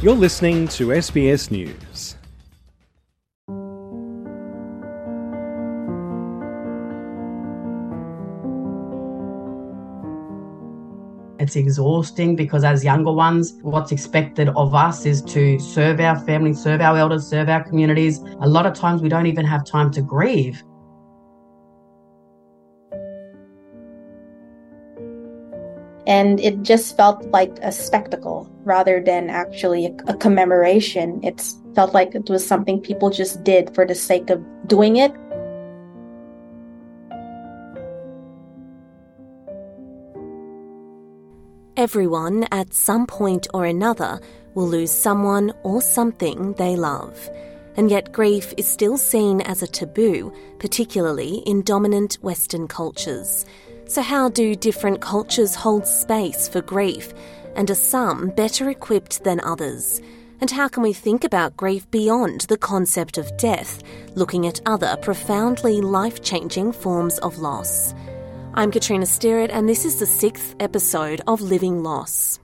You're listening to SBS News. It's exhausting because, as younger ones, what's expected of us is to serve our family, serve our elders, serve our communities. A lot of times we don't even have time to grieve. And it just felt like a spectacle rather than actually a, a commemoration. It felt like it was something people just did for the sake of doing it. Everyone, at some point or another, will lose someone or something they love. And yet, grief is still seen as a taboo, particularly in dominant Western cultures. So, how do different cultures hold space for grief? And are some better equipped than others? And how can we think about grief beyond the concept of death, looking at other profoundly life changing forms of loss? I'm Katrina Sterrett, and this is the sixth episode of Living Loss.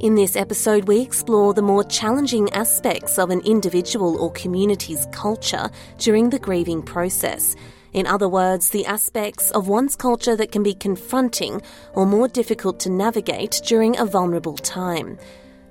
In this episode, we explore the more challenging aspects of an individual or community's culture during the grieving process in other words, the aspects of one's culture that can be confronting or more difficult to navigate during a vulnerable time.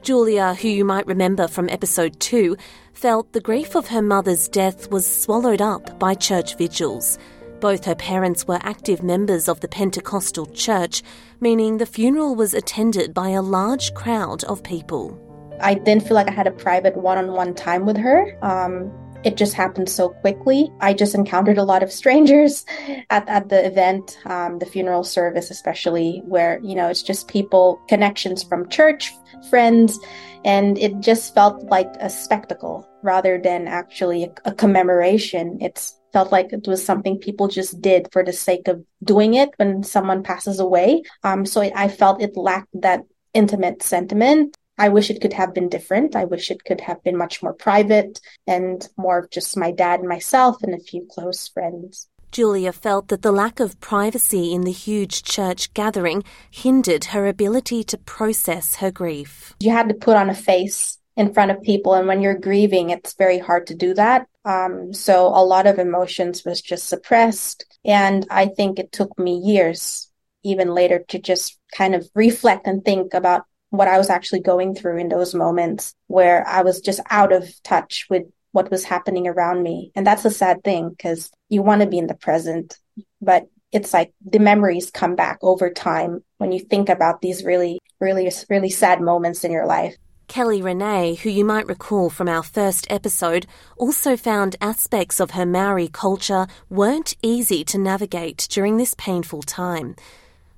Julia, who you might remember from episode 2, felt the grief of her mother's death was swallowed up by church vigils. Both her parents were active members of the Pentecostal church, meaning the funeral was attended by a large crowd of people. I didn't feel like I had a private one on one time with her. Um, it just happened so quickly. I just encountered a lot of strangers at, at the event, um, the funeral service, especially, where, you know, it's just people, connections from church, friends, and it just felt like a spectacle rather than actually a, a commemoration. It's felt like it was something people just did for the sake of doing it when someone passes away. Um, so it, I felt it lacked that intimate sentiment I wish it could have been different. I wish it could have been much more private and more of just my dad and myself and a few close friends. Julia felt that the lack of privacy in the huge church gathering hindered her ability to process her grief. You had to put on a face in front of people, and when you're grieving, it's very hard to do that. Um, so a lot of emotions was just suppressed, and I think it took me years, even later, to just kind of reflect and think about what I was actually going through in those moments where I was just out of touch with what was happening around me. And that's a sad thing because you want to be in the present, but it's like the memories come back over time when you think about these really, really, really sad moments in your life. Kelly Renee, who you might recall from our first episode, also found aspects of her Maori culture weren't easy to navigate during this painful time.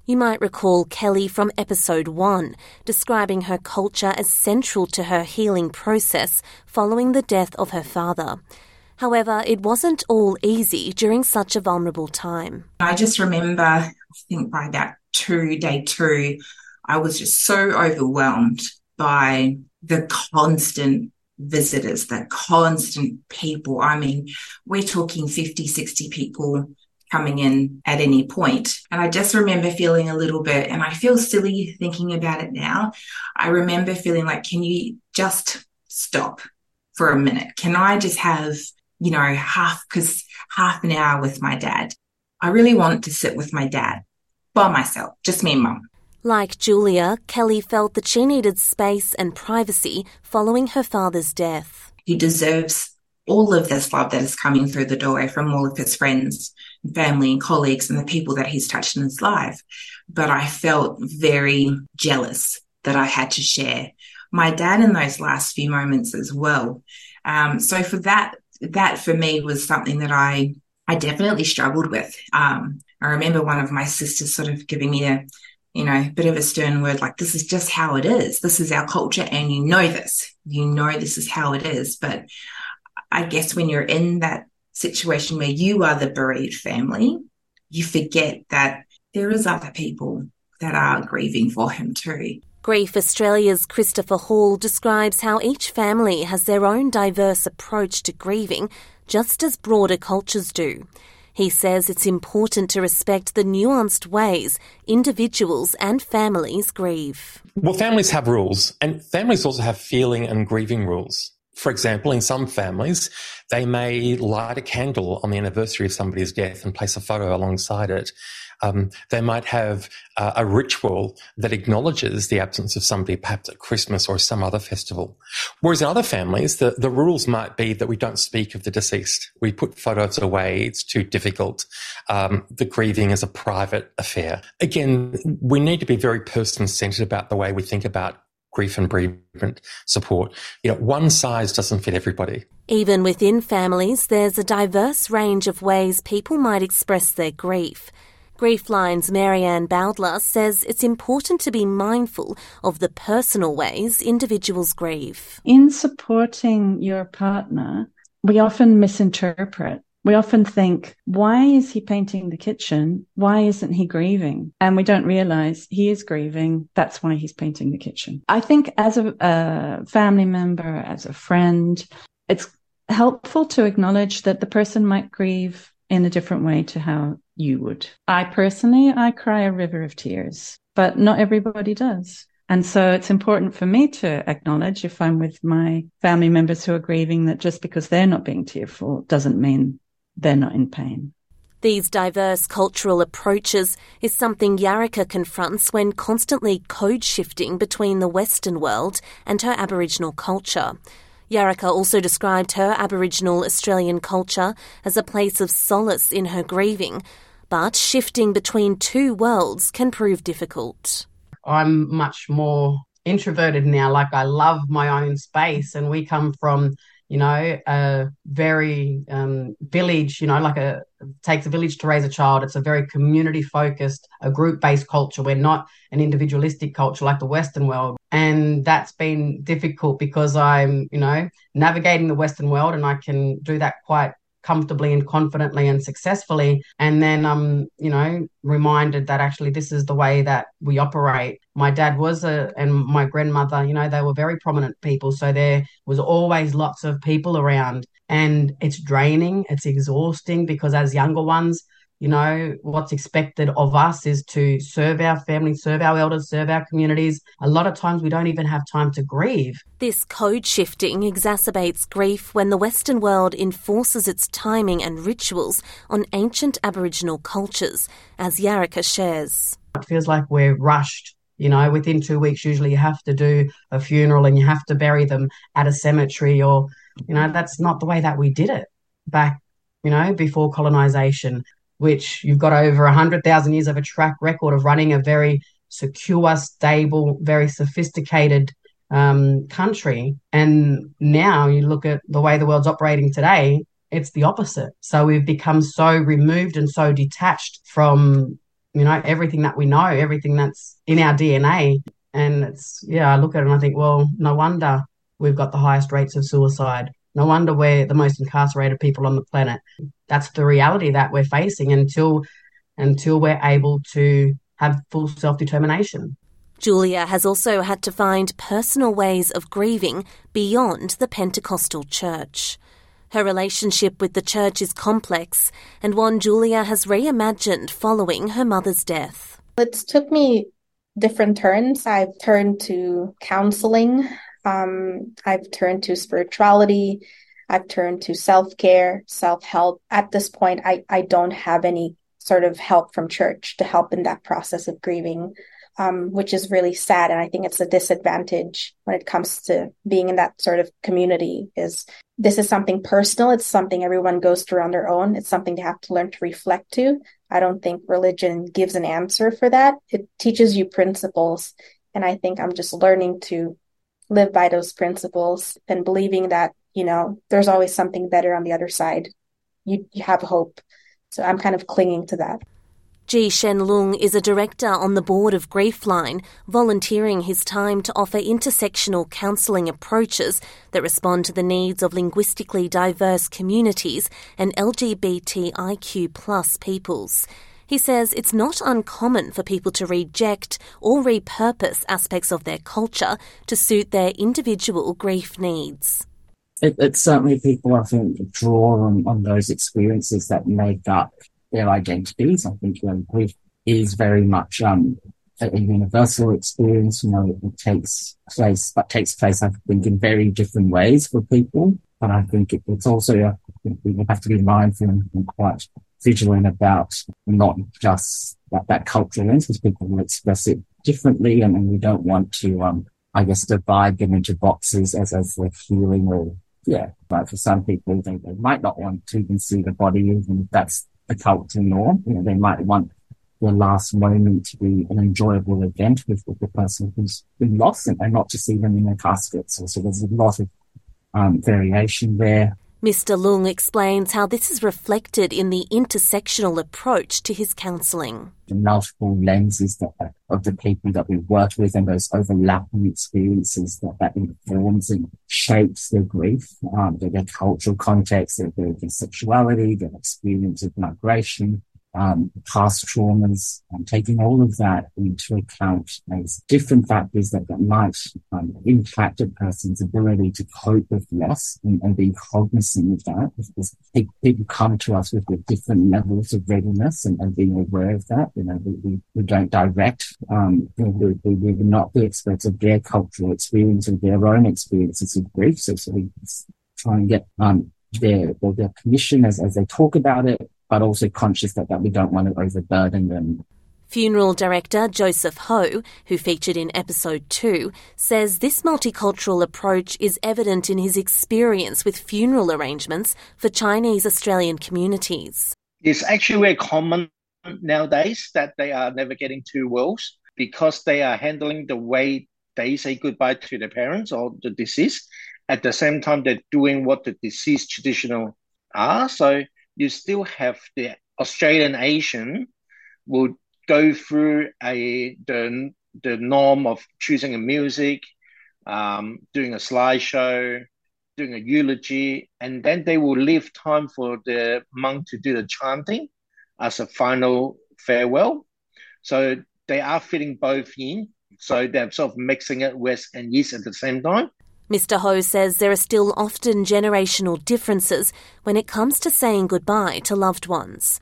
You might recall Kelly from episode 1, describing her culture as central to her healing process following the death of her father. However, it wasn't all easy during such a vulnerable time. I just remember, I think by that two, day two, I was just so overwhelmed by the constant visitors, the constant people. I mean, we're talking 50, 60 people coming in at any point. And I just remember feeling a little bit, and I feel silly thinking about it now. I remember feeling like, can you just stop for a minute? Can I just have, you know, half, because half an hour with my dad? I really want to sit with my dad by myself, just me and mum. Like Julia, Kelly felt that she needed space and privacy following her father's death. He deserves all of this love that is coming through the doorway from all of his friends, family, and colleagues, and the people that he's touched in his life. But I felt very jealous that I had to share my dad in those last few moments as well. Um, so for that, that for me was something that I I definitely struggled with. Um, I remember one of my sisters sort of giving me a you know, bit of a stern word like, this is just how it is. This is our culture. And you know this, you know, this is how it is. But I guess when you're in that situation where you are the bereaved family, you forget that there is other people that are grieving for him too. Grief Australia's Christopher Hall describes how each family has their own diverse approach to grieving, just as broader cultures do. He says it's important to respect the nuanced ways individuals and families grieve. Well, families have rules, and families also have feeling and grieving rules. For example, in some families, they may light a candle on the anniversary of somebody's death and place a photo alongside it. Um, they might have uh, a ritual that acknowledges the absence of somebody, perhaps at Christmas or some other festival. Whereas in other families, the, the rules might be that we don't speak of the deceased. We put photos away. It's too difficult. Um, the grieving is a private affair. Again, we need to be very person centered about the way we think about grief and bereavement support. You know, one size doesn't fit everybody. Even within families, there's a diverse range of ways people might express their grief. Griefline's Marianne Bowdler says it's important to be mindful of the personal ways individuals grieve. In supporting your partner, we often misinterpret. We often think, why is he painting the kitchen? Why isn't he grieving? And we don't realize he is grieving. That's why he's painting the kitchen. I think as a, a family member, as a friend, it's helpful to acknowledge that the person might grieve in a different way to how you would. I personally, I cry a river of tears, but not everybody does. And so it's important for me to acknowledge if I'm with my family members who are grieving that just because they're not being tearful doesn't mean they're not in pain. These diverse cultural approaches is something Yarika confronts when constantly code shifting between the Western world and her Aboriginal culture. Yarika also described her Aboriginal Australian culture as a place of solace in her grieving, but shifting between two worlds can prove difficult. I'm much more introverted now. Like I love my own space, and we come from, you know, a very um, village. You know, like a takes a village to raise a child. It's a very community focused, a group based culture. We're not an individualistic culture like the Western world, and that's been difficult because I'm, you know, navigating the Western world, and I can do that quite comfortably and confidently and successfully. And then i'm you know reminded that actually this is the way that we operate. My dad was a and my grandmother you know they were very prominent people. So there was always lots of people around. And it's draining it's exhausting because as younger ones you know, what's expected of us is to serve our family, serve our elders, serve our communities. A lot of times we don't even have time to grieve. This code shifting exacerbates grief when the Western world enforces its timing and rituals on ancient Aboriginal cultures, as Yarika shares. It feels like we're rushed. You know, within two weeks, usually you have to do a funeral and you have to bury them at a cemetery, or, you know, that's not the way that we did it back, you know, before colonization which you've got over 100,000 years of a track record of running a very secure, stable, very sophisticated um, country. And now you look at the way the world's operating today, it's the opposite. So we've become so removed and so detached from, you know, everything that we know, everything that's in our DNA. And it's, yeah, I look at it and I think, well, no wonder we've got the highest rates of suicide. No wonder we're the most incarcerated people on the planet. That's the reality that we're facing until until we're able to have full self determination. Julia has also had to find personal ways of grieving beyond the Pentecostal church. Her relationship with the church is complex and one Julia has reimagined following her mother's death. It took me different turns. I've turned to counseling um, I've turned to spirituality. I've turned to self care, self help. At this point, I, I don't have any sort of help from church to help in that process of grieving, um, which is really sad. And I think it's a disadvantage when it comes to being in that sort of community is this is something personal. It's something everyone goes through on their own. It's something to have to learn to reflect to. I don't think religion gives an answer for that. It teaches you principles. And I think I'm just learning to live by those principles and believing that, you know, there's always something better on the other side. You, you have hope. So I'm kind of clinging to that. Ji Shen Lung is a director on the board of Griefline, volunteering his time to offer intersectional counselling approaches that respond to the needs of linguistically diverse communities and LGBTIQ plus peoples. He says it's not uncommon for people to reject or repurpose aspects of their culture to suit their individual grief needs. it, it's certainly people, I think, draw on, on those experiences that make up their identities. I think um, grief is very much um, a, universal experience. You know, it, takes place, but takes place, I think, in very different ways for people. But I think it, it's also, we have to be mindful and quite vigilant about not just that, that cultural lens, because people will express it differently, and, and we don't want to, um, I guess, divide them into boxes as as they're healing or yeah. But for some people, they, they might not want to even see the body, even if that's the cultural norm. You know, they might want the last moment to be an enjoyable event with, with the person who's been lost and, and not to see them in their casket. So, so there's a lot of um, variation there. Mr. Lung explains how this is reflected in the intersectional approach to his counselling. The multiple lenses that, of the people that we work with and those overlapping experiences that, that informs and shapes their grief, um, their, their cultural context, their, their, their sexuality, their experience of migration, um, past traumas, and taking all of that into account as different factors that, that might um, impact a person's ability to cope with loss and, and being cognizant of that. Because people come to us with, with different levels of readiness and, and, being aware of that. You know, we, we, don't direct, um, we, we, we will not the experts of their cultural experience or their own experiences of grief. So, so we try and get um, their, their, their permission as, as they talk about it, but also conscious that, that we don't want to overburden them. Funeral director Joseph Ho, who featured in episode 2, says this multicultural approach is evident in his experience with funeral arrangements for Chinese Australian communities. It's actually very common nowadays that they are navigating two worlds because they are handling the way they say goodbye to their parents or the deceased. At the same time, they're doing what the deceased traditional are. So you still have the Australian Asian will go through a the the norm of choosing a music, um, doing a slideshow, doing a eulogy, and then they will leave time for the monk to do the chanting as a final farewell. So they are fitting both in. So they're sort of mixing it west and east at the same time. Mr. Ho says there are still often generational differences when it comes to saying goodbye to loved ones.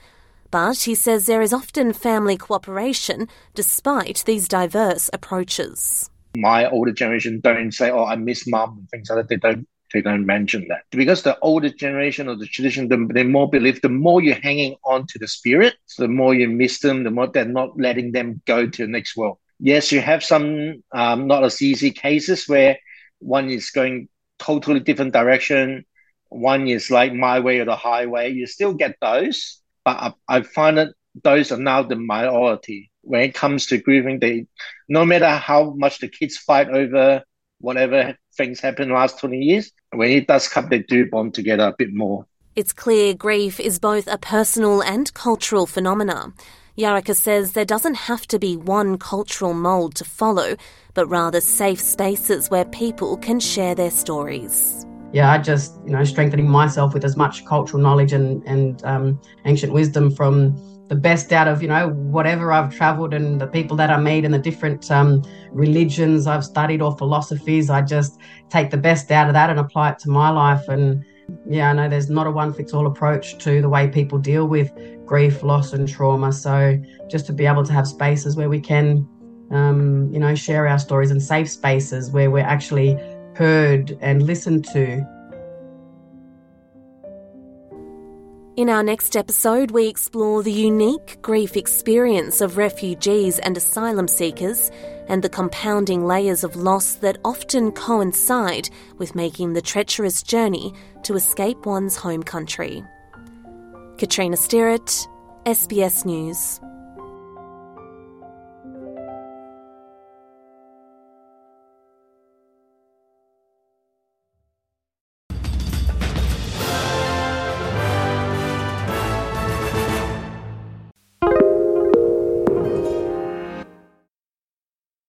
But he says there is often family cooperation despite these diverse approaches. My older generation don't say, "Oh, I miss mum" and things like that. They don't. They don't mention that because the older generation of the tradition, they more believe the more you're hanging on to the spirit, the more you miss them, the more they're not letting them go to the next world. Yes, you have some um, not as easy cases where one is going totally different direction. One is like my way or the highway. You still get those, but I, I find that those are now the minority when it comes to grieving. They, no matter how much the kids fight over whatever things happen last 20 years, when it does come, they do bond together a bit more. It's clear grief is both a personal and cultural phenomenon. Yarika says there doesn't have to be one cultural mould to follow, but rather safe spaces where people can share their stories. Yeah, I just, you know, strengthening myself with as much cultural knowledge and, and um, ancient wisdom from the best out of, you know, whatever I've traveled and the people that I meet and the different um, religions I've studied or philosophies. I just take the best out of that and apply it to my life. And yeah, I know there's not a one fits all approach to the way people deal with grief, loss, and trauma. So just to be able to have spaces where we can, um, you know, share our stories and safe spaces where we're actually heard and listened to. In our next episode, we explore the unique grief experience of refugees and asylum seekers and the compounding layers of loss that often coincide with making the treacherous journey to escape one's home country. Katrina Stirrett, SBS News.